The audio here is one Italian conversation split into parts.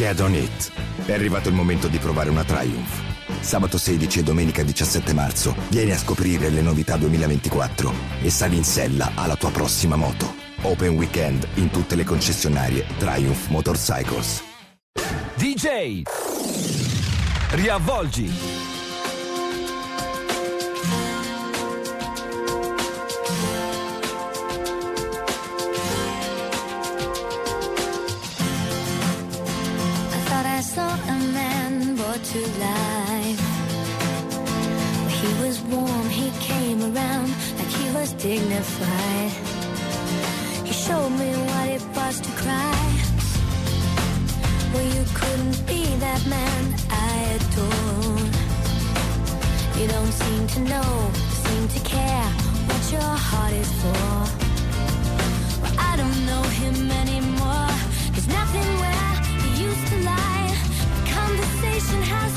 Get on it. È arrivato il momento di provare una Triumph. Sabato 16 e domenica 17 marzo vieni a scoprire le novità 2024 e sali in sella alla tua prossima moto. Open weekend in tutte le concessionarie Triumph Motorcycles. DJ Riavvolgi dignified. He showed me what it was to cry. Well, you couldn't be that man I adore. You don't seem to know, seem to care what your heart is for. Well, I don't know him anymore. There's nothing where he used to lie conversation has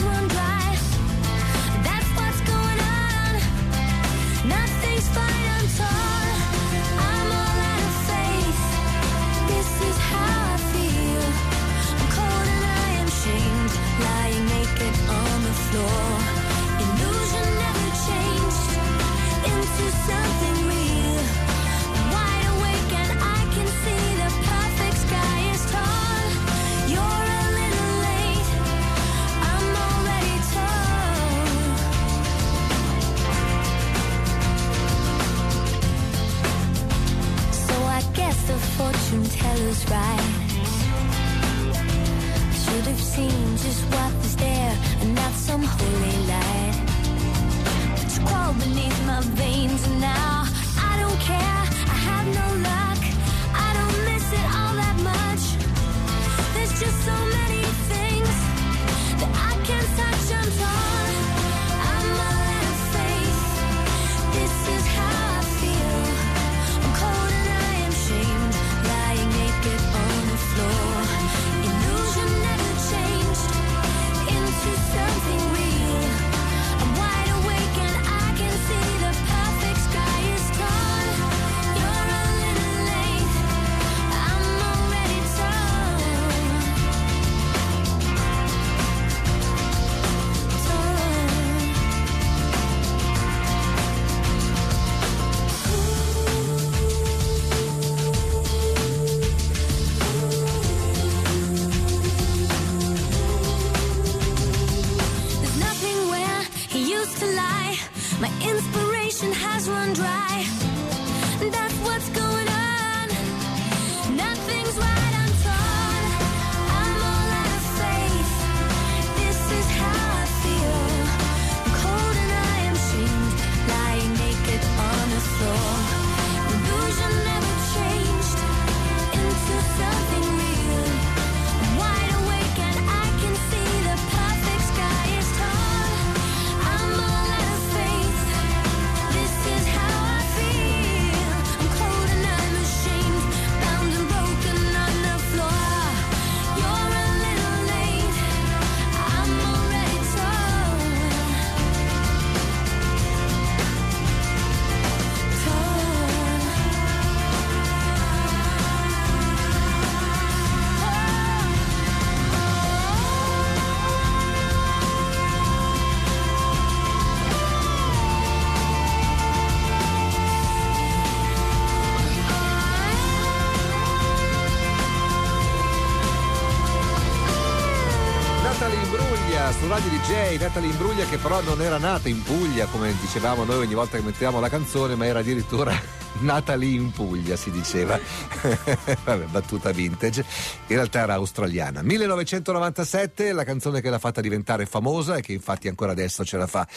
DJ, Natalie Imbruglia che però non era nata in Puglia come dicevamo noi ogni volta che mettevamo la canzone, ma era addirittura Natalie in Puglia si diceva. Vabbè, battuta vintage. In realtà era australiana. 1997, la canzone che l'ha fatta diventare famosa e che infatti ancora adesso ce la fa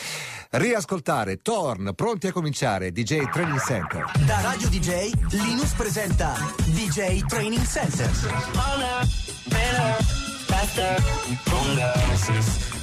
riascoltare. Torn, pronti a cominciare, DJ Training Center. Da Radio DJ, Linus presenta DJ Training Center. better, faster, stronger.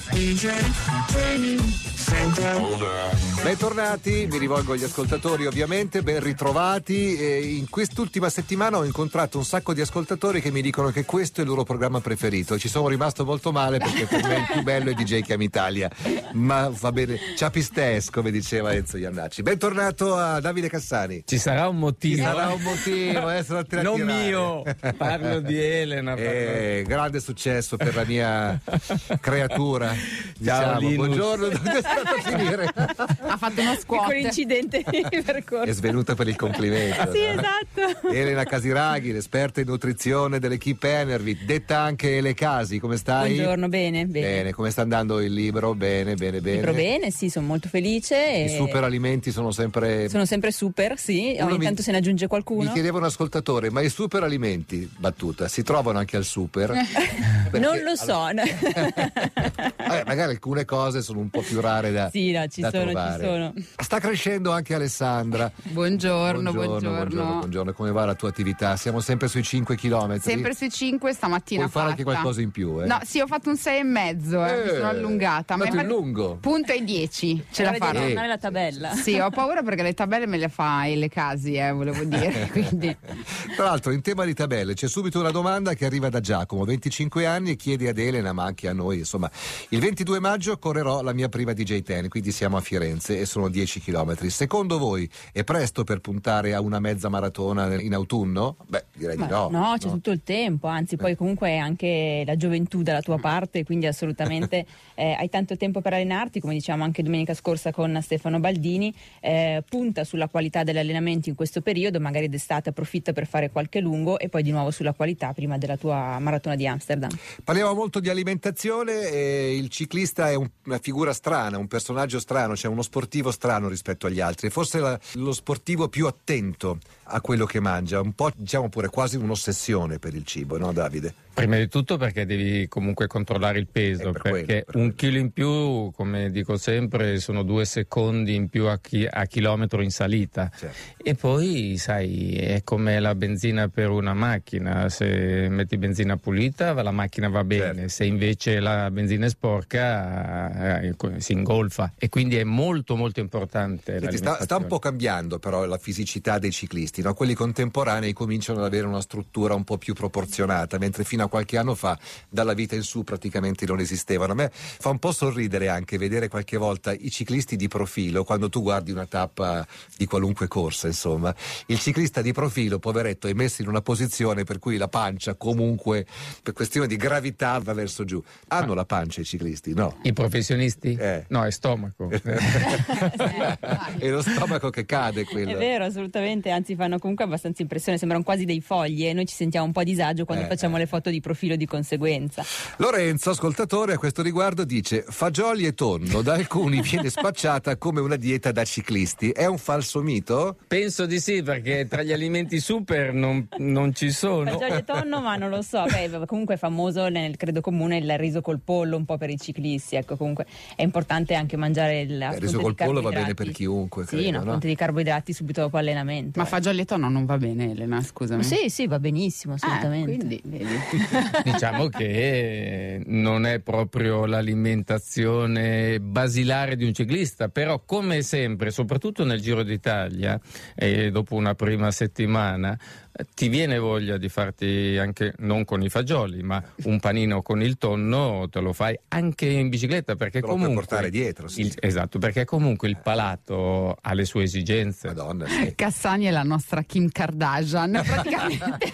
Bentornati, mi rivolgo agli ascoltatori ovviamente, ben ritrovati. E in quest'ultima settimana ho incontrato un sacco di ascoltatori che mi dicono che questo è il loro programma preferito. Ci sono rimasto molto male perché per me il più bello è DJ Chiam Italia. Ma va bene, ciapistes come diceva Enzo Iannacci. Bentornato a Davide Cassani. Ci sarà un motivo. Ci sarà un motivo, te la Non mio, parlo di Elena. parlo- Eh, grande successo per la mia creatura. Ciao, Diciamo, buongiorno, dove è stato a finire? Ha fatto uno Piccolo squat. incidente di È percorso. svenuta per il complimento. Sì, no? esatto. Elena Casiraghi, l'esperta in nutrizione dell'equipe Enervit, detta anche Le Casi, come stai? Buongiorno, bene, bene. come sta andando il libro? Bene, bene, bene. Libro bene, sì, sono molto felice. I e superalimenti sono sempre... Sono sempre super, sì. Uno Ogni mi- tanto se ne aggiunge Mi qualcuno. chiedeva un ascoltatore, ma i superalimenti, battuta, si trovano anche al super? Perché- non lo so. Vabbè, magari alcune cose sono un po' più rare da, Sì, no, ci da sono, ci trovare. sono. Sta crescendo anche Alessandra. Buongiorno, buongiorno. buongiorno, buongiorno. Come va la tua attività? Siamo sempre sui 5 km. Sempre sui 5 stamattina. Puoi fare anche fatta. qualcosa in più, eh? No, sì, ho fatto un 6 e mezzo, eh, mi sono allungata. Andato Ma in lungo. Punto ai 10, ce la Ora di farò. aggiornare la tabella. Sì, ho paura perché le tabelle me le fa e le casi, eh, volevo dire. Quindi. Tra l'altro, in tema di tabelle, c'è subito una domanda che arriva da Giacomo, 25 anni, e chiede ad Elena, ma anche a noi. Insomma, il 22 maggio correrò la mia prima DJ10, quindi siamo a Firenze e sono 10 km. Secondo voi è presto per puntare a una mezza maratona in autunno? Beh, direi Ma di no. no, c'è tutto il tempo, anzi poi comunque è anche la gioventù dalla tua parte, quindi assolutamente eh, hai tanto tempo per allenarti, come diciamo anche domenica scorsa con Stefano Baldini, eh, punta sulla qualità dell'allenamento in questo periodo, magari d'estate approfitta per fare qualche lungo e poi di nuovo sulla qualità prima della tua maratona di Amsterdam. Parliamo molto di alimentazione e il ciclista è un- una figura strana, un personaggio strano, cioè uno sportivo strano rispetto agli altri, forse la- lo sportivo più attento a quello che mangia, un po' diciamo pure quasi un'ossessione per il cibo, no Davide? Prima di tutto perché devi comunque controllare il peso, per perché quello, per un chilo in più, come dico sempre, sono due secondi in più a, chi- a chilometro in salita. Certo. E poi, sai, è come la benzina per una macchina, se metti benzina pulita la macchina va bene, Certo. se invece la benzina è sporca eh, si ingolfa e quindi è molto molto importante. Senti, sta, sta un po' cambiando però la fisicità dei ciclisti, no? quelli contemporanei cominciano ad avere una struttura un po' più proporzionata, mentre fino a qualche anno fa dalla vita in su praticamente non esistevano. A me fa un po' sorridere anche vedere qualche volta i ciclisti di profilo, quando tu guardi una tappa di qualunque corsa, insomma, il ciclista di profilo, poveretto, è messo in una posizione per cui la pancia comunque, per questione di gravità, va verso giù. Hanno la pancia i ciclisti? No. I professionisti? Eh. No, è stomaco. è lo stomaco che cade quello. È vero, assolutamente, anzi fanno comunque abbastanza impressione, sembrano quasi dei fogli e noi ci sentiamo un po' a disagio quando Eh, facciamo eh. le foto di profilo di conseguenza. Lorenzo, ascoltatore, a questo riguardo dice: Fagioli e tonno da alcuni viene spacciata come una dieta da ciclisti. È un falso mito? Penso di sì, perché tra gli alimenti super non, non ci sono. Fagioli e tonno, ma non lo so. Beh, comunque è famoso nel credo comune il riso col pollo, un po' per i ciclisti. Ecco, comunque è importante anche mangiare il il riso col pollo va bene per chiunque, Sì, credo, una no? fonte di carboidrati subito dopo allenamento. Ma eh. fagioli e tonno non va bene, Elena, scusami. Sì, sì, va benissimo, Eh, assolutamente. quindi, vedi. Diciamo che non è proprio l'alimentazione basilare di un ciclista, però come sempre, soprattutto nel Giro d'Italia, e dopo una prima settimana, ti viene voglia di farti anche, non con i fagioli, ma un panino con il tonno, te lo fai anche in bicicletta, perché Te lo puoi comunque... portare dietro, sì, il- sì. Esatto, perché comunque il palato ha le sue esigenze. Madonna, sì. Cassani è la nostra Kim Kardashian, praticamente.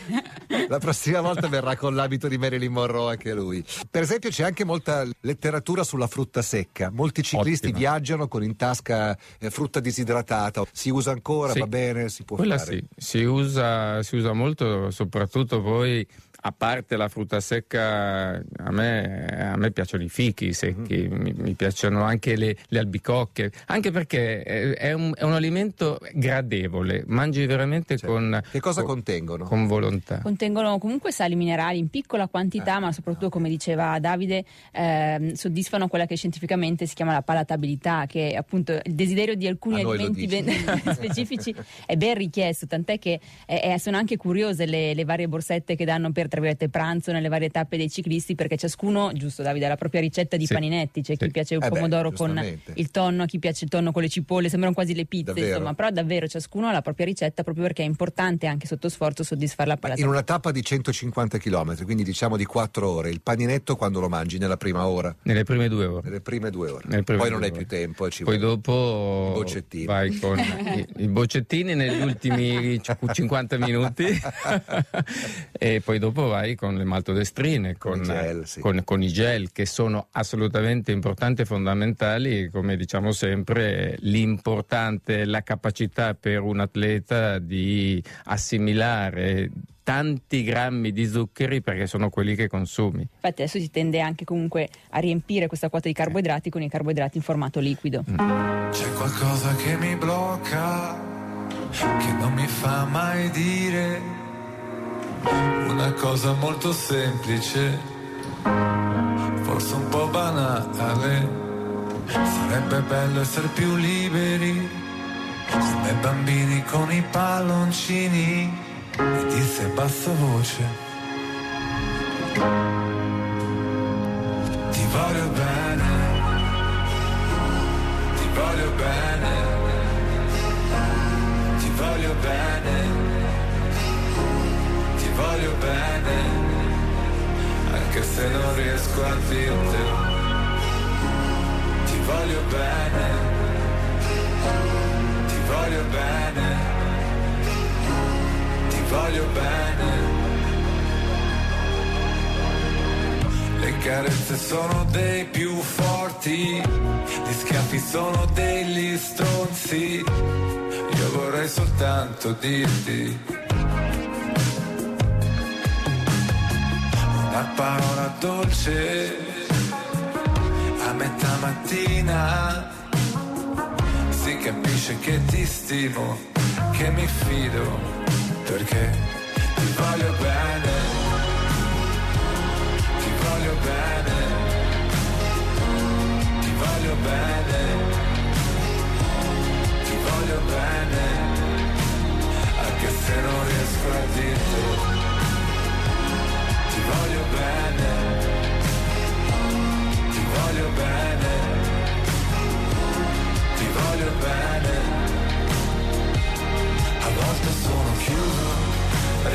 La prossima volta verrà con l'abito di Marilyn Monroe anche lui. Per esempio, c'è anche molta letteratura sulla frutta secca. Molti ciclisti Ottima. viaggiano con in tasca eh, frutta disidratata. Si usa ancora, Sì. va bene, si può Quella fare. sì, si usa, si usa molto, soprattutto poi, a parte la frutta secca, a me, a me piacciono i fichi secchi, Mm-hmm. mi, mi piacciono anche le, le albicocche, anche perché è, un, è un alimento gradevole, mangi veramente Cioè, con, Che cosa con, contengono? con volontà. Contengono comunque sali minerali in piccola quantità, Ah, ma soprattutto, come diceva Davide, ehm, soddisfano quella che scientificamente si chiama la palatabilità, che è appunto il desiderio di alcuni A alimenti ben specifici è ben richiesto, tant'è che eh, eh, sono anche curiose le, le varie borsette che danno per tra virgolette, pranzo nelle varie tappe dei ciclisti perché ciascuno, giusto Davide, ha la propria ricetta di Sì. paninetti, c'è Sì. chi piace il Eh beh, pomodoro con giustamente. il tonno, a chi piace il tonno con le cipolle, sembrano quasi le pizze, Davvero? insomma, però davvero ciascuno ha la propria ricetta proprio perché è importante anche sotto sforzo soddisfare la palata. In una tappa di 150 km, quindi diciamo di 4 ore, il paninetto quando lo mangi? Nella prima ora? Nelle prime due ore. Nelle prime due ore. Prime Poi due non hai più tempo e ci Poi dopo I boccettini. vai con i, i boccettini negli ultimi ci- 50 minuti e poi dopo vai con le maltodestrine, Con con, i gel, sì. con- con i gel che sono assolutamente importanti e fondamentali, come diciamo sempre, l'importante è la capacità per un atleta di assimilare tanti grammi di zuccheri perché sono quelli che consumi. Infatti adesso si tende anche comunque a riempire questa quota di carboidrati con i carboidrati in formato liquido. C'è qualcosa che mi blocca, che non mi fa mai dire una cosa molto semplice, forse un po' banale. Sarebbe bello essere più liberi, come bambini con i palloncini, e dirsi a bassa voce. Ti voglio bene, ti voglio bene, ti voglio bene, voglio bene, anche se non riesco a dirtelo. Ti voglio bene, ti voglio bene, ti voglio bene. Le carezze sono dei più forti, gli schiaffi sono degli stronzi. Io vorrei soltanto dirti dolce a metà mattina. Si capisce che ti stimo, che mi fido, perché ti voglio bene ti voglio bene, ti voglio bene, ti voglio bene, anche se non riesco a dirtelo. Voglio bene, ti voglio bene, ti voglio bene. A volte sono chiuso,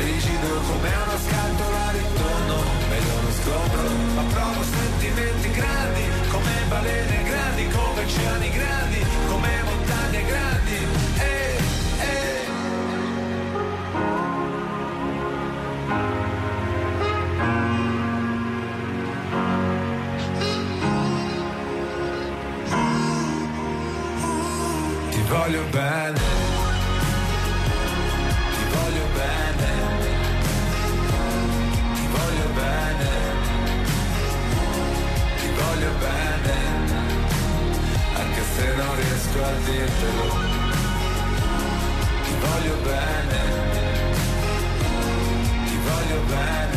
rigido come una scatola di tonno, meglio non scontro, ma provo sentimenti grandi, come balene bene, ti voglio bene, ti voglio bene, ti voglio bene, anche se non riesco a dirtelo. Ti voglio bene, ti voglio bene,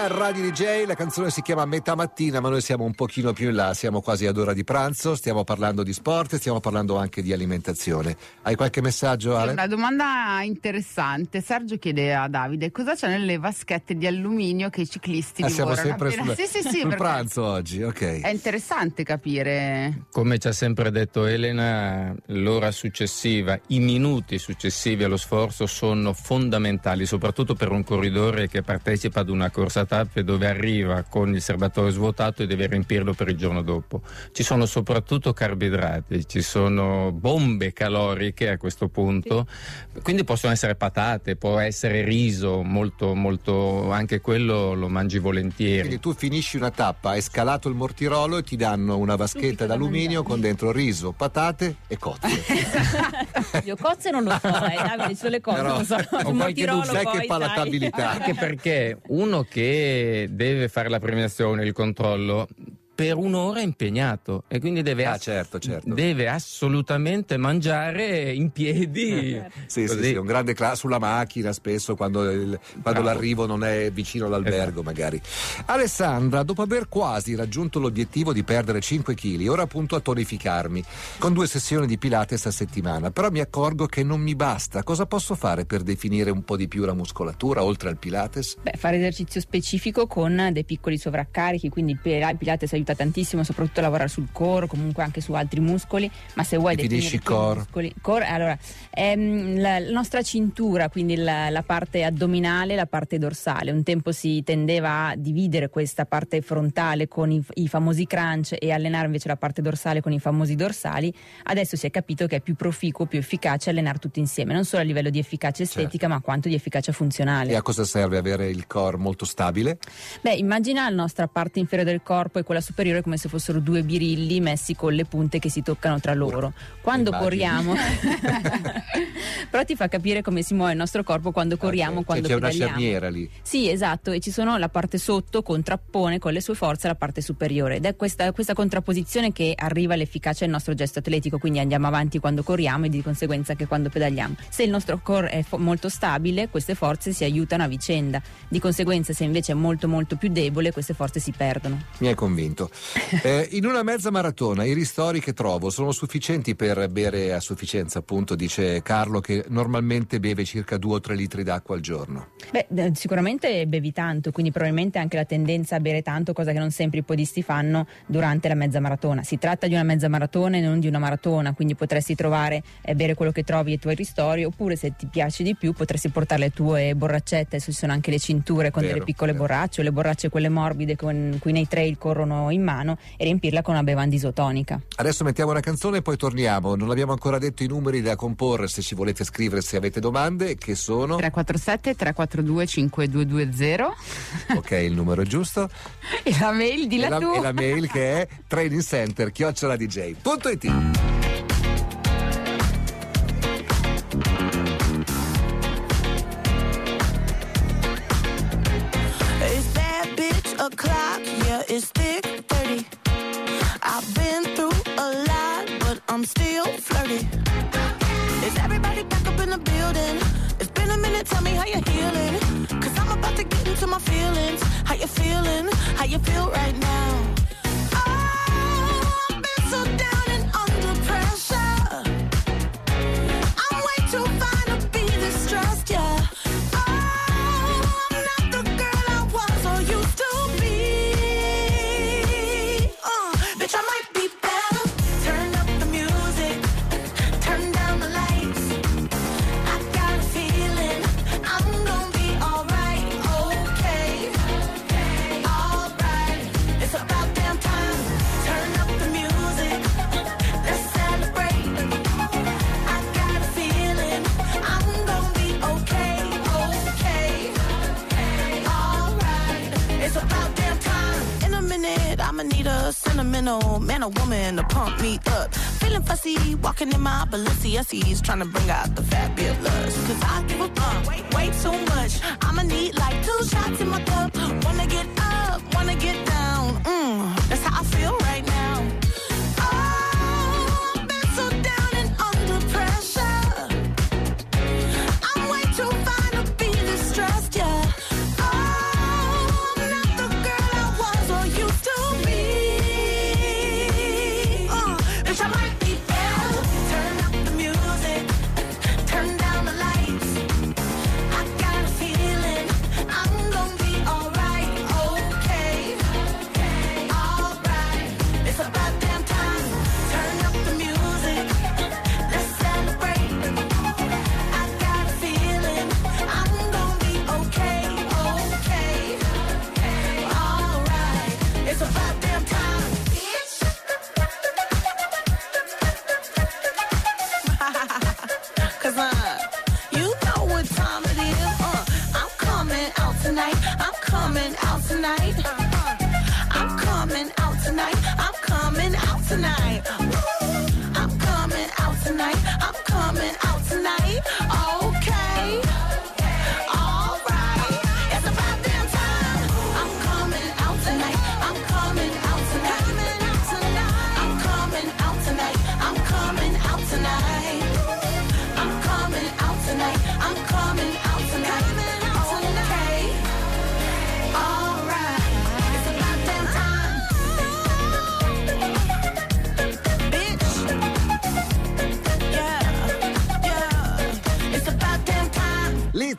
mattina, Radio DJ, la canzone si chiama Metà mattina, ma noi siamo un pochino più in là, siamo quasi ad ora di pranzo, stiamo parlando di sport, stiamo parlando anche di alimentazione. Hai qualche messaggio, Ale? Una domanda interessante. Sergio chiede a Davide cosa c'è nelle vaschette di alluminio che i ciclisti Ah, siamo divorano sempre appena- sul, Sì, sì, sì, sul pranzo oggi, ok. È interessante capire. Come ci ha sempre detto Elena, l'ora successiva, i minuti successivi allo sforzo sono fondamentali, soprattutto per un corridore che partecipa partecipa ad una corsa tappe dove arriva con il serbatoio svuotato e deve riempirlo per il giorno dopo. Ci sono soprattutto carboidrati, ci sono bombe caloriche a questo punto, quindi possono essere patate, può essere riso, molto, molto, anche quello lo mangi volentieri. Quindi tu finisci una tappa, hai scalato il mortirolo e ti danno una vaschetta d'alluminio con dentro riso, patate e cozze. Io cozze non lo so, eh, Davide, sulle cose Però- non so. o Sul qualche mortirolo dubbio, sai che palatabilità. Anche perché uno che deve fare la premiazione, il controllo, per un'ora impegnato e quindi deve, Ah, ass- certo, certo. deve assolutamente mangiare in piedi. Sì, sì, sì, un grande cla- sulla macchina spesso quando, il- quando l'arrivo non è vicino all'albergo magari. Alessandra, dopo aver quasi raggiunto l'obiettivo di perdere 5 kg, ora appunto a tonificarmi con due sessioni di Pilates a settimana, però mi accorgo che non mi basta. Cosa posso fare per definire un po' di più la muscolatura oltre al Pilates? Beh, fare esercizio specifico con dei piccoli sovraccarichi, quindi il Pilates aiuta tantissimo, soprattutto a lavorare sul core, comunque anche su altri muscoli, ma se vuoi Definisci definire core. muscoli, core, allora, ehm, la, la nostra cintura, quindi la, la parte addominale la parte dorsale, un tempo si tendeva a dividere questa parte frontale con i, i famosi crunch e allenare invece la parte dorsale con i famosi dorsali, adesso si è capito che è più proficuo, più efficace allenare tutti insieme, non solo a livello di efficacia estetica, ma quanto di efficacia funzionale. E a cosa serve avere il core molto stabile? Beh, immagina la nostra parte inferiore del corpo e quella superiore come se fossero due birilli messi con le punte che si toccano tra loro. Quando Immagino. corriamo, però ti fa capire come si muove il nostro corpo quando corriamo, Cioè, quando c'è una pedaliamo. cerniera lì. Sì, esatto, e ci sono la parte sotto contrappone con le sue forze alla parte superiore ed è questa, questa contrapposizione che arriva all'efficacia del nostro gesto atletico, quindi andiamo avanti quando corriamo e di conseguenza anche quando pedaliamo. Se il nostro core è fo- molto stabile, queste forze si aiutano a vicenda, di conseguenza se invece è molto molto più debole, queste forze si perdono. Mi hai convinto. Eh, in una mezza maratona i ristori che trovo sono sufficienti per bere a sufficienza, appunto, dice Carlo che normalmente beve circa 2 o 3 litri d'acqua al giorno. Beh, eh, sicuramente bevi tanto, quindi probabilmente anche la tendenza a bere tanto, cosa che non sempre i podisti fanno durante la mezza maratona. Si tratta di una mezza maratona e non di una maratona, quindi potresti trovare e bere quello che trovi ai tuoi ristori, oppure se ti piace di più potresti portare le tue borraccette, ci sono anche le cinture con Vero, delle piccole vero. borracce o le borracce quelle morbide con cui nei trail corrono in mano e riempirla con una bevanda isotonica. Adesso mettiamo una canzone e poi torniamo. Non abbiamo ancora detto i numeri da comporre se ci volete scrivere, se avete domande, che sono. 347 342 5220 Ok, il numero giusto. e la mail di e, la la, tua. e la mail che è trainingcenter you're healing. Cause I'm about to get into my feelings. How you feeling? How you feel right now? Sentimental man oh, or woman to pump me up. Feeling fussy, walking in my Balenciennes, trying to bring out the fabulous. Cause I give a fuck way, way too much. I'ma need like two shots in my cup.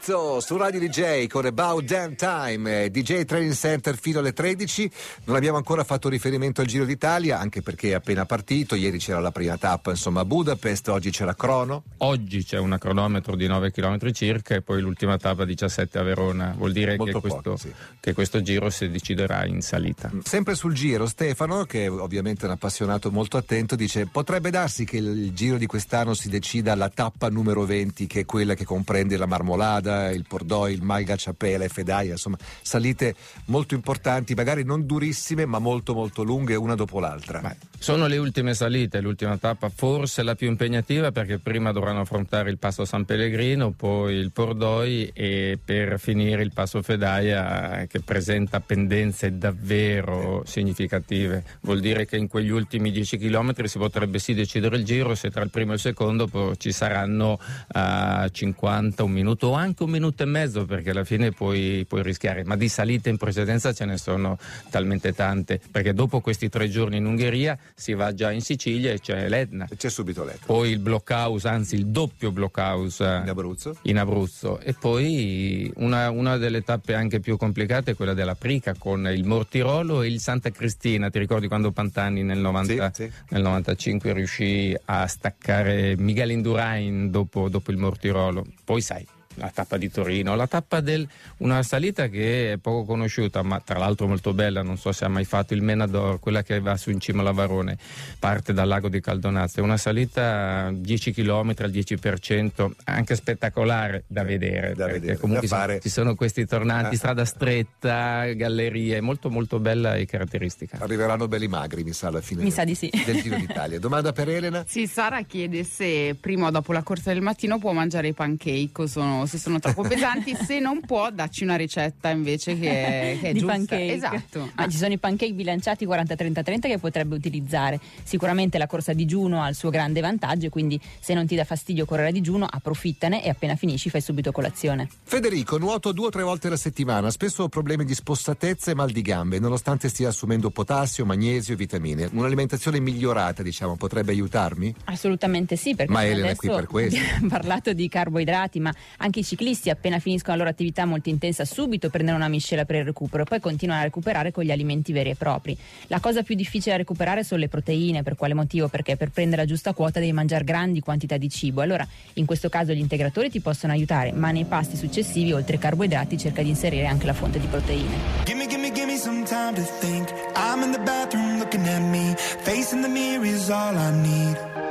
Lizzo su Radio DJ con About Damn Time, eh, DJ Training Center fino alle 13. Non abbiamo ancora fatto riferimento al Giro d'Italia, anche perché è appena partito. Ieri c'era la prima tappa, insomma, a Budapest, oggi c'era Crono. Oggi c'è un cronometro di 9 km circa e poi l'ultima tappa 17 a Verona. Vuol dire che Molto questo, poco, sì. che questo giro si deciderà in salita. Sempre sul Giro, Stefano, che è ovviamente un appassionato molto attento, dice potrebbe darsi che il Giro di quest'anno si decida alla tappa numero 20, che è quella che comprende la Marmolada, il Pordoi, il Malga Ciapela e Fedaia, insomma, salite molto importanti, magari non durissime, ma molto molto lunghe, una dopo l'altra. Sono le ultime salite, l'ultima tappa forse la più impegnativa perché prima dovranno affrontare il passo San Pellegrino, poi il Pordoi e per finire il passo Fedaia che presenta pendenze davvero significative. Vuol dire che in quegli ultimi 10 km si potrebbe sì decidere il giro se tra il primo e il secondo ci saranno eh, 50, un minuto o anche un minuto e mezzo perché alla fine puoi, puoi rischiare, ma di salite in precedenza ce ne sono talmente tante perché dopo questi tre giorni in Ungheria si va già in Sicilia e c'è l'Etna. C'è subito l'Etna. Poi il blockhouse, anzi il doppio blockhouse In Abruzzo? in Abruzzo. E poi una, una delle tappe anche più complicate è quella della Prica con il Mortirolo e il Santa Cristina. Ti ricordi quando Pantani nel, 90 Sì, sì. nel 95 riuscì a staccare Miguel Indurain dopo, dopo il Mortirolo? Poi sai. La tappa di Torino, la tappa del una salita che è poco conosciuta, ma tra l'altro molto bella. Non so se ha mai fatto il Menador, quella che va su in cima alla Varone, parte dal lago di Caldonazzo. È una salita 10 km al 10%, anche spettacolare da vedere. Da vedere, comunque da ci sono- fare. ci sono questi tornanti, Ah. strada stretta, gallerie, molto molto bella e caratteristica. Arriveranno belli magri, mi sa, alla fine Mi sa di sì. del Giro d'Italia. Domanda per Elena? Sì, Sara chiede se prima o dopo la corsa del mattino può mangiare i pancake o sono- se sono troppo pesanti. se non può, dacci una ricetta invece che è, che è di giusta. pancake. Esatto. Ma ci sono i pancake bilanciati 40-30-30 che potrebbe utilizzare. Sicuramente la corsa a digiuno ha il suo grande vantaggio, quindi se non ti dà fastidio correre a digiuno, approfittane e appena finisci fai subito colazione. Federico, nuoto due o tre volte alla settimana, spesso ho problemi di spossatezza e mal di gambe, nonostante stia assumendo potassio, magnesio e vitamine. Un'alimentazione migliorata, diciamo, potrebbe aiutarmi? Assolutamente sì, perché Ma Elena è qui per questo. abbiamo parlato di carboidrati, ma anche i ciclisti appena finiscono la loro attività molto intensa subito prendono una miscela per il recupero e poi continuano a recuperare con gli alimenti veri e propri. La cosa più difficile da recuperare sono le proteine, per quale motivo? Perché per prendere la giusta quota devi mangiare grandi quantità di cibo. Allora, in questo caso gli integratori ti possono aiutare, ma nei pasti successivi, oltre ai carboidrati, cerca di inserire anche la fonte di proteine. Gimme, gimme, gimme some time to think. I'm in the bathroom looking at me. Facing the mirror is all I need.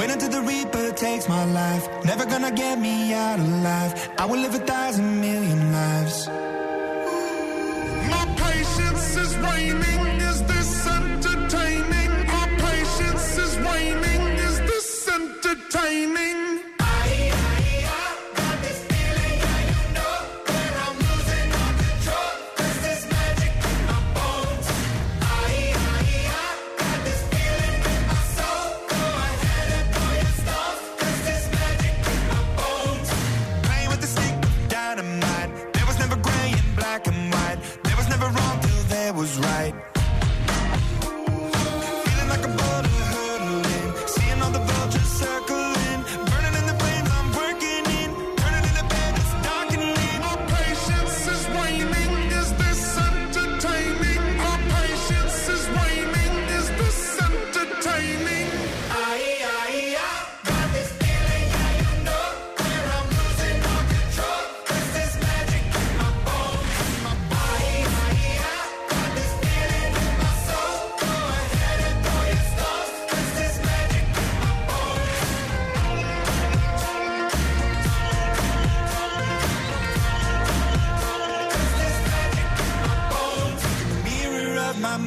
Wait until the Reaper takes my life. Never gonna get me out alive. I will live a thousand million lives.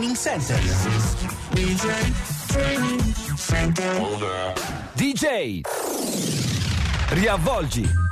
DJ Training Center. DJ. Riavvolgi.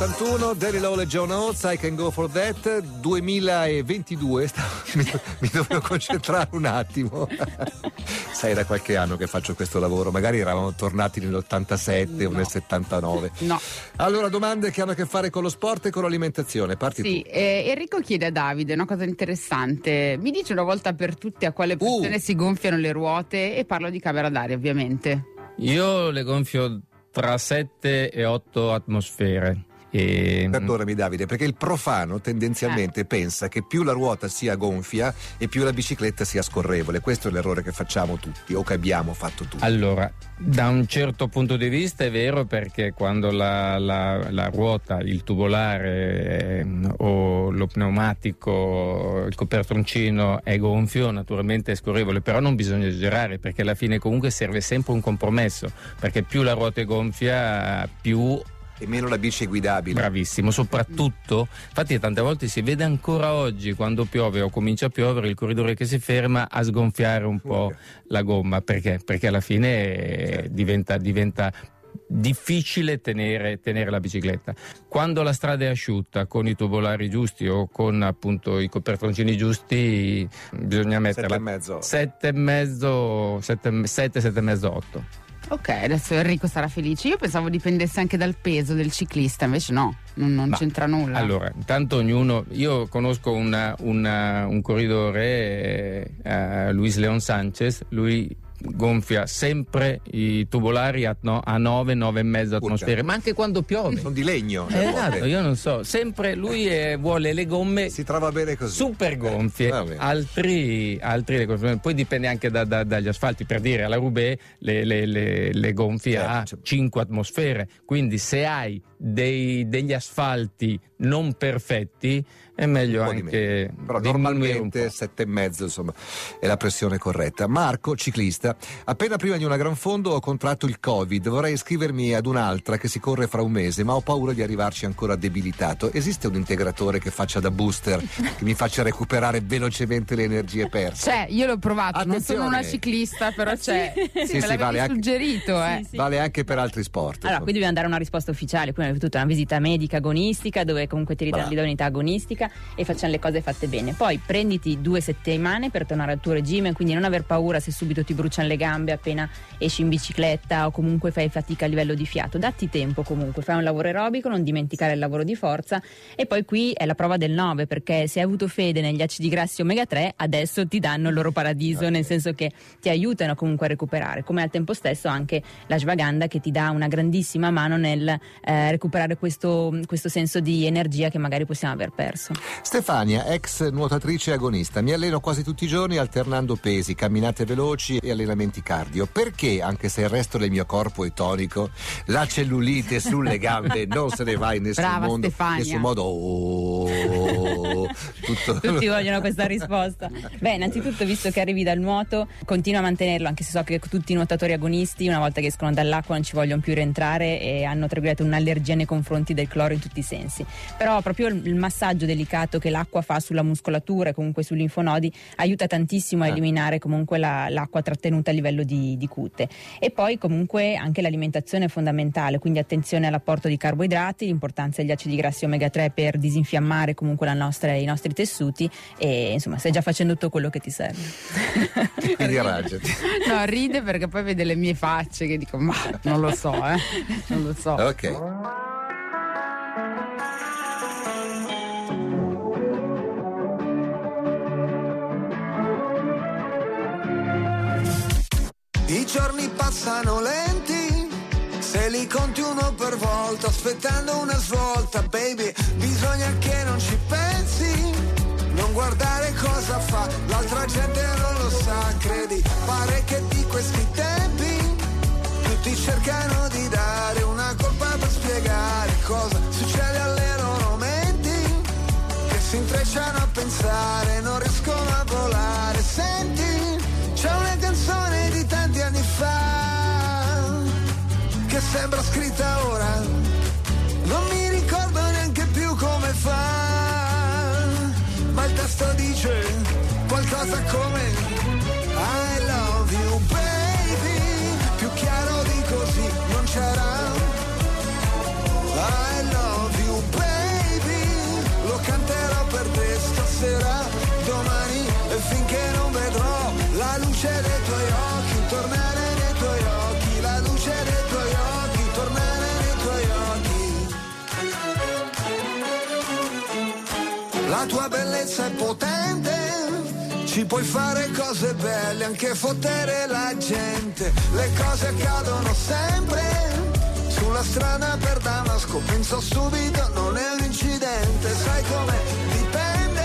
1981, Danny Lowe e John Oates, I Can Go For That, 2022, stavo- mi, mi dovevo concentrare un attimo. Sai, da qualche anno che faccio questo lavoro, magari eravamo tornati nell'87 o nel 79. No. Allora, domande che hanno a che fare con lo sport e con l'alimentazione. Parti Sì, tu. eh, Enrico chiede a Davide una cosa interessante. Mi dice una volta per tutte a quale persone si gonfiano le ruote e parlo di camera d'aria, ovviamente. Io le gonfio tra 7 e 8 atmosfere. E, Perdonami Davide, perché il profano tendenzialmente pensa che più la ruota sia gonfia e più la bicicletta sia scorrevole. Questo è l'errore che facciamo tutti o che abbiamo fatto tutti. Allora, da un certo punto di vista è vero perché quando la, la- la ruota, il tubolare ehm, o lo pneumatico, il copertoncino è gonfio, naturalmente è scorrevole, però non bisogna esagerare perché alla fine comunque serve sempre un compromesso, perché più la ruota è gonfia, più e meno la bici guidabile. Bravissimo, soprattutto, infatti tante volte si vede ancora oggi quando piove o comincia a piovere il corridore che si ferma a sgonfiare un po' la gomma, perché? Perché alla fine diventa, diventa difficile tenere, tenere, la bicicletta. Quando la strada è asciutta, con i tubolari giusti o con appunto i copertoncini giusti, bisogna metterla 7,5 7,5 7,5 8 Ok, adesso Enrico sarà felice. Io pensavo dipendesse anche dal peso del ciclista, invece no, non, non c'entra nulla. Allora, intanto ognuno, io conosco una- una- un corridore, eh, Luis Leon Sanchez, lui gonfia sempre i tubolari a, no- a 9, 9 e mezzo atmosfere, ma anche quando piove. Sono di legno. Eh, esatto, io non so, sempre lui eh, vuole le gomme Si trova bene così. super gonfie, bene. altri, altri le gonfie- poi dipende anche da- da- dagli asfalti, per dire alla Roubaix le, le- le- le gonfie a Certo. 5 atmosfere, quindi se hai dei- degli asfalti non perfetti è meglio anche. Però normalmente po'. sette e mezzo insomma è la pressione corretta. Marco, ciclista, appena prima di una gran fondo ho contratto il Covid, vorrei iscrivermi ad un'altra che si corre fra un mese, ma ho paura di arrivarci ancora debilitato. Esiste un integratore che faccia da booster, che mi faccia recuperare velocemente le energie perse? C'è, io l'ho provato, non sono una ciclista, però c'è. Sì, Me sì, l'avevi vale anche- suggerito, eh. sì. Vale anche per altri sport. Allora, qui dobbiamo dare una risposta ufficiale. Prima di tutto una visita medica agonistica, dove comunque ti ridanno Bravo. l'idoneità agonistica e facciamo le cose fatte bene. Poi prenditi due settimane per tornare al tuo regime, quindi non aver paura se subito ti bruciano le gambe appena esci in bicicletta o comunque fai fatica a livello di fiato. Datti tempo comunque, fai un lavoro aerobico, non dimenticare il lavoro di forza. E poi qui è la prova del 9, perché se hai avuto fede negli acidi grassi omega 3, adesso ti danno il loro paradiso, nel senso che ti aiutano comunque a recuperare, come al tempo stesso anche l'ashwagandha che ti dà una grandissima mano nel eh, recuperare questo, questo senso di energia che magari possiamo aver perso. Stefania, ex nuotatrice agonista, mi alleno quasi tutti i giorni alternando pesi, camminate veloci e allenamenti cardio. Perché, anche se il resto del mio corpo è tonico, la cellulite sulle gambe non se ne va in nessun, Brava, mondo, nessun modo? Oh, tutto- Tutti vogliono questa risposta. Beh, innanzitutto, visto che arrivi dal nuoto, continua a mantenerlo, anche se so che tutti i nuotatori agonisti, una volta che escono dall'acqua, non ci vogliono più rientrare e hanno tra virgolette un'allergia nei confronti del cloro in tutti i sensi. Però proprio il massaggio delicato che l'acqua fa sulla muscolatura e comunque sui linfonodi aiuta tantissimo a Ah. eliminare comunque la- l'acqua trattenuta a livello di, di cute. E poi comunque anche l'alimentazione è fondamentale, quindi attenzione all'apporto di carboidrati, l'importanza degli acidi grassi omega 3 per disinfiammare comunque la nostra- i nostri tessuti e insomma stai già facendo tutto quello che ti serve. Quindi arrangiati. No, ride perché poi vede le mie facce che dico, ma non lo so, eh. Non lo so. Ok. Passano lenti, se li conti uno per volta, aspettando una svolta, baby, bisogna che non ci pensi, non guardare cosa fa, l'altra gente non lo sa, credi, pare che di questi tempi tutti cercano di dare una colpa per spiegare cosa succede alle loro menti, che si intrecciano a pensare, non riescono a volare, senti, c'è una canzone di tanti anni fa sembra scritta ora, non mi ricordo neanche più come fa, ma il testo dice qualcosa come Tua bellezza è potente, ci puoi fare cose belle, anche fottere la gente. Le cose accadono sempre, Sulla strada per Damasco penso subito non è un incidente, sai come dipende?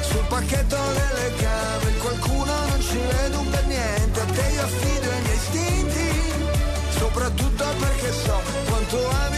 Sul pacchetto delle cave, qualcuno non ci vedo per niente, a te io affido i miei istinti, soprattutto perché so quanto ami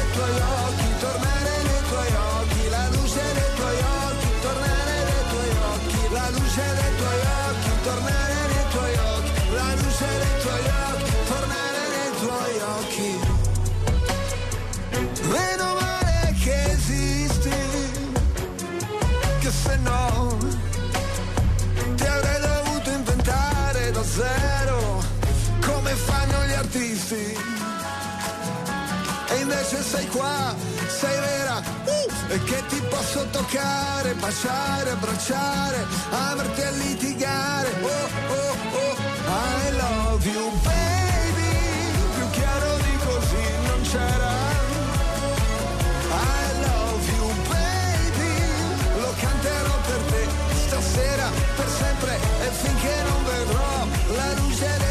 tornare nei tuoi occhi, la luce dei tuoi occhi, tornare nei tuoi occhi. Meno male che esisti, che se no ti avrei dovuto inventare da zero, come fanno gli artisti. E invece sei qua, sei vera, e che ti posso toccare, baciare, abbracciare, averti a litigare. Oh, oh, oh, I love you, baby, più chiaro di così non c'era. I love you baby Lo canterò per te stasera Per sempre e finché non vedrò La luce dei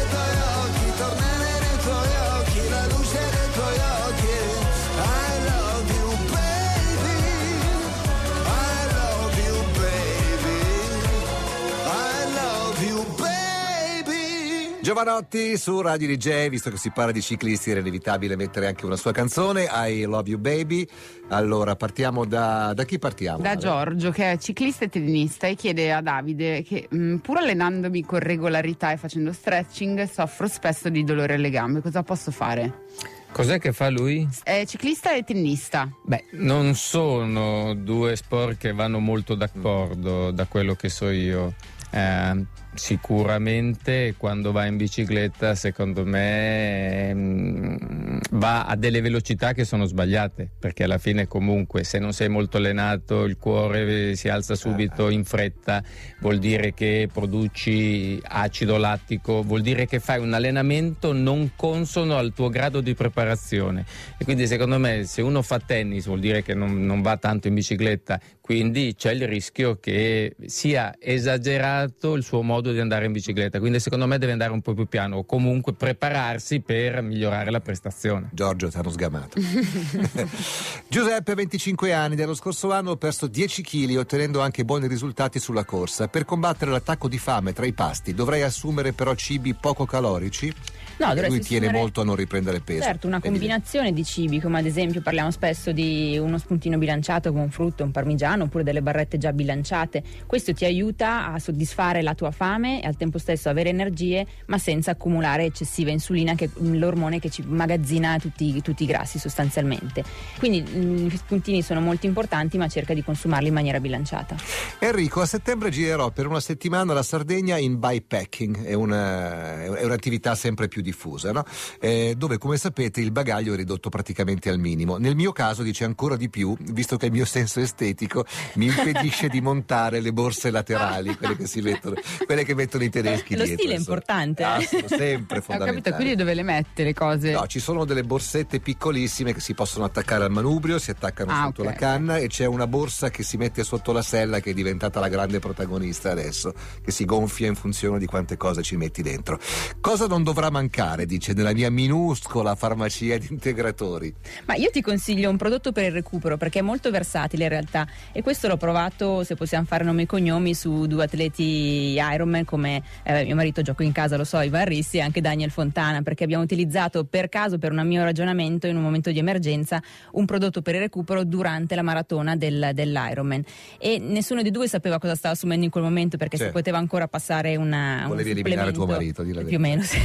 Giovanotti su Radio DJ, visto che si parla di ciclisti era inevitabile mettere anche una sua canzone, I Love You Baby. Allora, partiamo da, da chi partiamo? Da Ale? Giorgio, che è ciclista e tennista, e chiede a Davide che mh, pur allenandomi con regolarità e facendo stretching, soffro spesso di dolore alle gambe. Cosa posso fare? Cos'è che fa lui? È ciclista e tennista. Beh, non sono due sport che vanno molto d'accordo da quello che so io. Eh, sicuramente quando va in bicicletta, secondo me, mm, va a delle velocità che sono sbagliate, perché alla fine comunque se non sei molto allenato il cuore si alza subito in fretta, vuol dire che produci acido lattico, vuol dire che fai un allenamento non consono al tuo grado di preparazione. E quindi secondo me se uno fa tennis vuol dire che non, non va tanto in bicicletta, quindi c'è il rischio che sia esagerato il suo modo di andare in bicicletta. Quindi secondo me deve andare un po' più piano o comunque prepararsi per migliorare la prestazione. Giorgio, ti hanno sgamato. Giuseppe, 25 anni, dello scorso anno ho perso 10 kg ottenendo anche buoni risultati sulla corsa. Per combattere l'attacco di fame tra i pasti dovrei assumere però cibi poco calorici? No, Lui tiene assumere- molto a non riprendere peso. Certo, una combinazione di cibi, come ad esempio parliamo spesso di uno spuntino bilanciato con un frutto, un parmigiano oppure delle barrette già bilanciate. Questo ti aiuta a soddisfare la tua fame e al tempo stesso avere energie, ma senza accumulare eccessiva insulina, che è l'ormone che ci magazzina tutti, tutti i grassi sostanzialmente. Quindi mm, gli spuntini sono molto importanti, ma cerca di consumarli in maniera bilanciata. Enrico, a settembre girerò per una settimana la Sardegna in bikepacking, è, una- è un'attività sempre più diffusa, no? Eh, dove come sapete il bagaglio è ridotto praticamente al minimo. Nel mio caso dice ancora di più, visto che il mio senso estetico mi impedisce di montare le borse laterali, quelle che si mettono, quelle che mettono i tedeschi Lo dietro. stile è importante. Ah, eh. sono sempre Ho fondamentali. capito, quindi dove le mette le cose? No, ci sono delle borsette piccolissime che si possono attaccare al manubrio, si attaccano Ah, sotto ok. la canna e c'è una borsa che si mette sotto la sella che è diventata la grande protagonista adesso, che si gonfia in funzione di quante cose ci metti dentro. Cosa non dovrà mancare, dice, nella mia minuscola farmacia di integratori? Ma io ti consiglio un prodotto per il recupero perché è molto versatile in realtà e questo l'ho provato, se possiamo fare nomi e cognomi, su due atleti Ironman come eh, mio marito gioco in casa, lo so, Ivan Rissi e anche Daniel Fontana perché abbiamo utilizzato per caso, per un mio ragionamento in un momento di emergenza, un prodotto per il recupero durante la maratona del, dell'Ironman e nessuno dei due sapeva cosa stava assumendo in quel momento perché Certo. si poteva ancora passare una, un Volevi eliminare tuo marito, di la più o meno sì.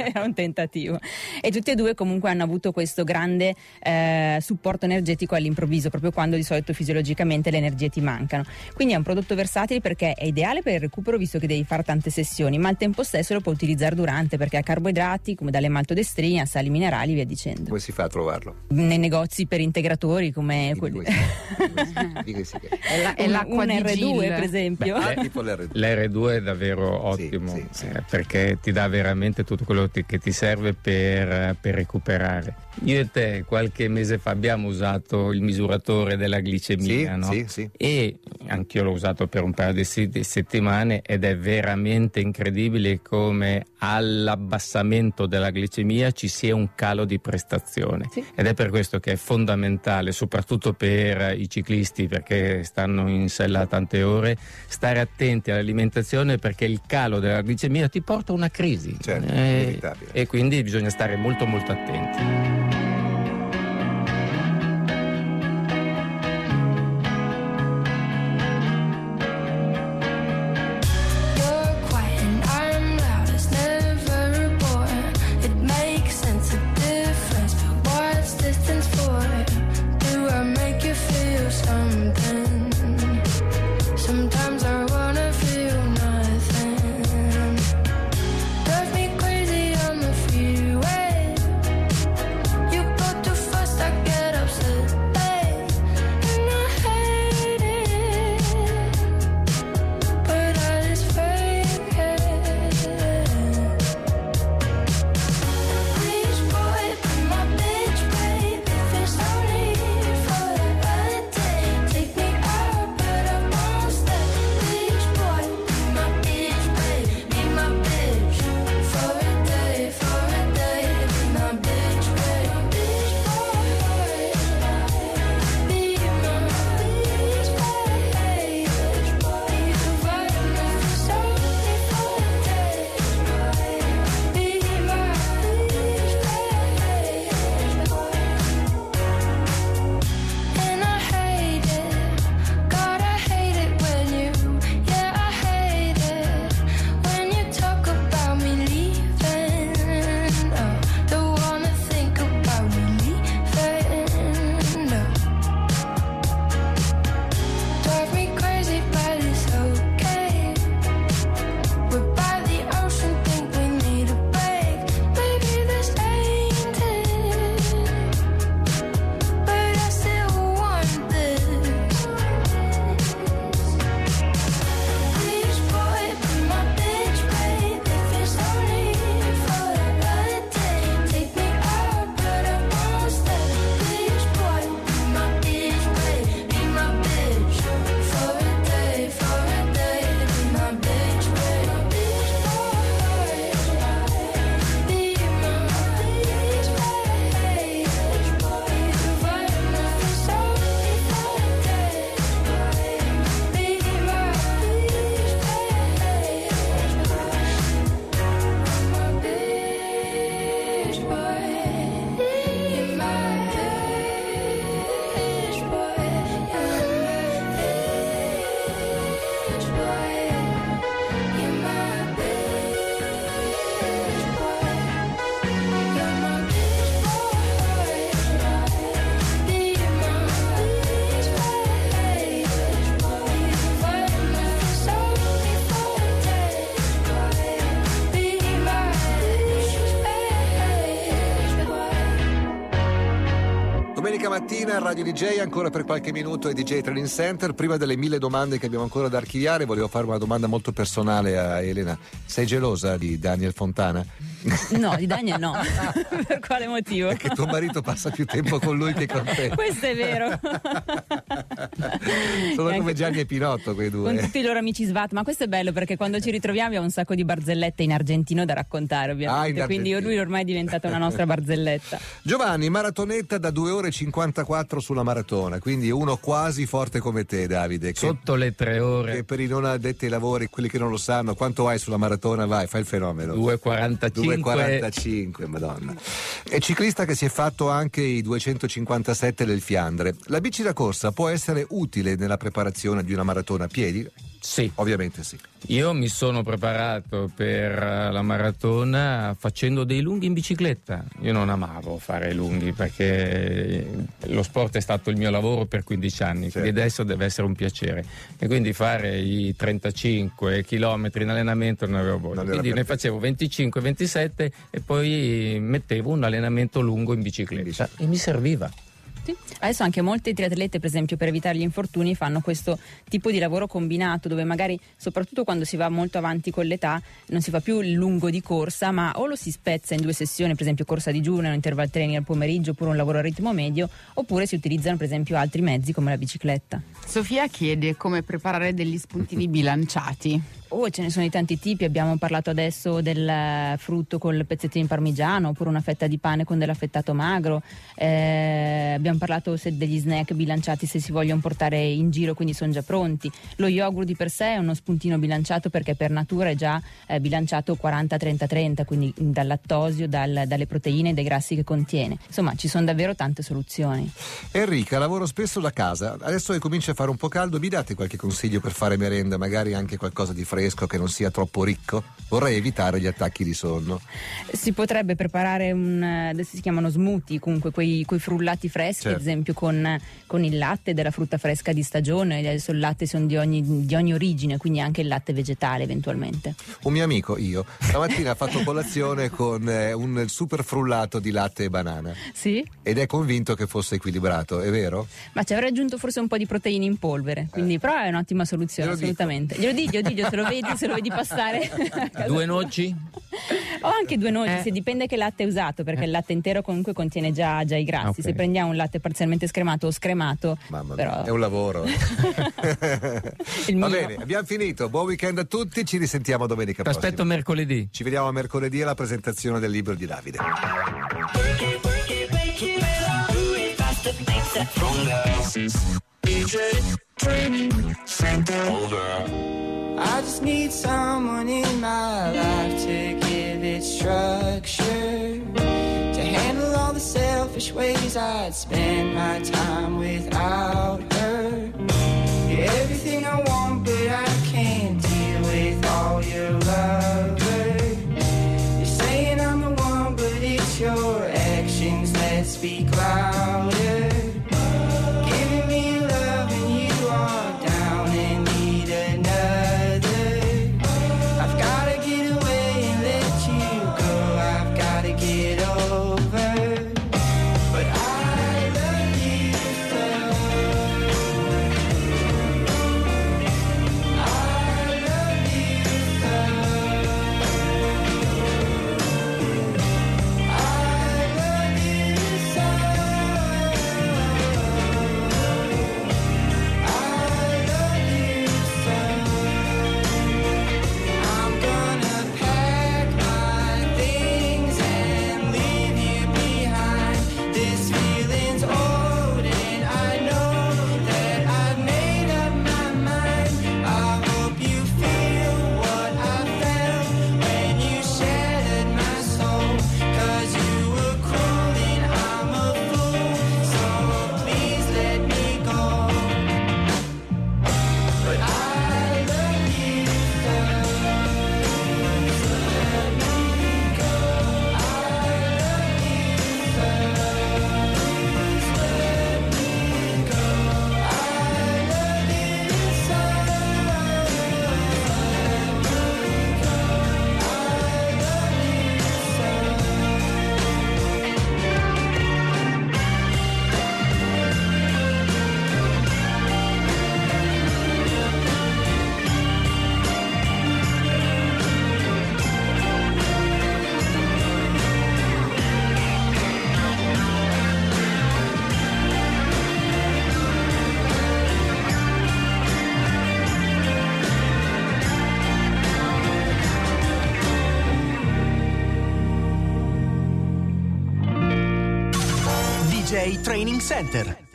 era un tentativo. E tutti e due comunque hanno avuto questo grande eh, supporto energetico all'improvviso, proprio quando di solito fisiologicamente le energie ti mancano. Quindi è un prodotto versatile perché è ideale per il recupero visto che devi fare tante sessioni, ma al tempo stesso lo puoi utilizzare durante perché ha carboidrati come dalle maltodestrini a sali minerali, via dicendo. Come si fa a trovarlo? Nei negozi per integratori come quelli. È, la- è Un- l'acqua un di R2 Gil. per esempio. Tipo l'R2. L'R2 è davvero ottimo sì, sì. eh, perché ti dà veramente tutto quello che ti serve per, per recuperare. Io e te qualche mese fa abbiamo usato il misuratore della glicemia Sì, no? sì, sì. e anch'io l'ho usato per un paio di, se- di settimane ed è veramente incredibile come all'abbassamento della glicemia ci sia un calo di prestazione Sì. ed è per questo che è fondamentale soprattutto per i ciclisti perché stanno in sella tante ore stare attenti all'alimentazione perché il calo della glicemia ti porta a una crisi Certo, Eh, inevitabile. e quindi bisogna stare molto molto attenti Radio DJ ancora per qualche minuto e DJ Training Center. Prima delle mille domande che abbiamo ancora da archiviare, volevo fare una domanda molto personale a Elena. Sei gelosa di Daniel Fontana? No, di Daniel no. per quale motivo? Perché tuo marito passa più tempo con lui che con te. Questo è vero. Sono come Gianni e Pinotto quei Con due. tutti i loro amici SVAT, ma questo è bello perché quando ci ritroviamo abbiamo un sacco di barzellette in argentino da raccontare, ovviamente. Ah, in Quindi lui ormai è diventata una nostra barzelletta. Giovanni, maratonetta da 2 ore e 54 sulla maratona, quindi uno quasi forte come te, Davide. Che, sotto le tre ore che per i non addetti ai lavori, quelli che non lo sanno, quanto vai sulla maratona? Vai, fai il fenomeno. 2.45 2,45, madonna. È ciclista che si è fatto anche i 257 del Fiandre. La bici da corsa può essere utile nella preparazione di una maratona a piedi? Sì. Ovviamente sì. Io mi sono preparato per eh, la maratona facendo dei lunghi in bicicletta. Io non amavo fare lunghi perché lo sport è stato il mio lavoro per 15 anni, Certo. quindi adesso deve essere un piacere. E quindi fare i 35 km in allenamento non avevo voglia. Non Quindi ne facevo 25, 27 e poi mettevo un allenamento lungo in bicicletta e mi serviva. Sì. Adesso anche molte triatlete, per esempio, per evitare gli infortuni, fanno questo tipo di lavoro combinato dove magari, soprattutto quando si va molto avanti con l'età, non si fa più il lungo di corsa, ma o lo si spezza in due sessioni, per esempio corsa digiuno, un interval training al pomeriggio oppure un lavoro a ritmo medio, oppure si utilizzano per esempio altri mezzi come la bicicletta. Sofia chiede come preparare degli spuntini bilanciati. Oh, ce ne sono di tanti tipi, abbiamo parlato adesso del frutto col pezzettino di parmigiano oppure una fetta di pane con dell'affettato magro, Eh, abbiamo parlato degli snack bilanciati se si vogliono portare in giro, quindi sono già pronti. Lo yogurt di per sé è uno spuntino bilanciato perché per natura è già eh, bilanciato 40-30-30, quindi dal lattosio, dal- dalle proteine e dai grassi che contiene. Insomma, ci sono davvero tante soluzioni. Enrica, lavoro spesso da casa. Adesso che comincia a fare un po' caldo, mi date qualche consiglio per fare merenda, magari anche qualcosa di fresco che non sia troppo ricco? Vorrei evitare gli attacchi di sonno. Si potrebbe preparare un, eh, adesso si chiamano smoothie, comunque quei, quei frullati freschi, Certo. ad esempio con, con il latte della frutta fresca di stagione, adesso il latte sono di ogni, di ogni origine, quindi anche il latte vegetale eventualmente. Un mio amico, io, stamattina ha fatto colazione con eh, un super frullato di latte e banana Sì? ed è convinto che fosse equilibrato, è vero? Ma ci avrei aggiunto forse un po' di proteine in polvere, quindi però è un'ottima soluzione, Eh. Glielo dico. assolutamente. Glielo dico, dico, se lo vedi, se lo vedi passare. Due noci? O anche due noci, Eh. se dipende che latte è usato, perché il latte intero comunque contiene già, già i grassi. Ok. Se prendiamo un latte parzialmente scremato o scremato, Mamma mia, però è un lavoro. Il Va mio. bene, abbiamo finito. Buon weekend a tutti, ci risentiamo domenica Ti aspetto prossima. mercoledì. Ci vediamo a mercoledì alla presentazione del libro di Davide. I just need someone in my life to give it structure. To handle all the selfish ways I'd spend my time without her. You're everything I want, but I can't deal with all your lovers. You're saying I'm the one, but it's your actions that speak louder. Training Center.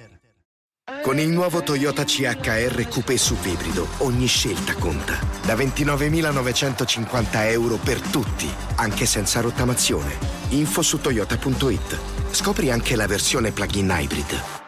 Con il nuovo Toyota CHR Coupé SUV ibrido ogni scelta conta. Da 29.950 euro per tutti, anche senza rottamazione. Info su toyota.it. Scopri anche la versione plug-in hybrid.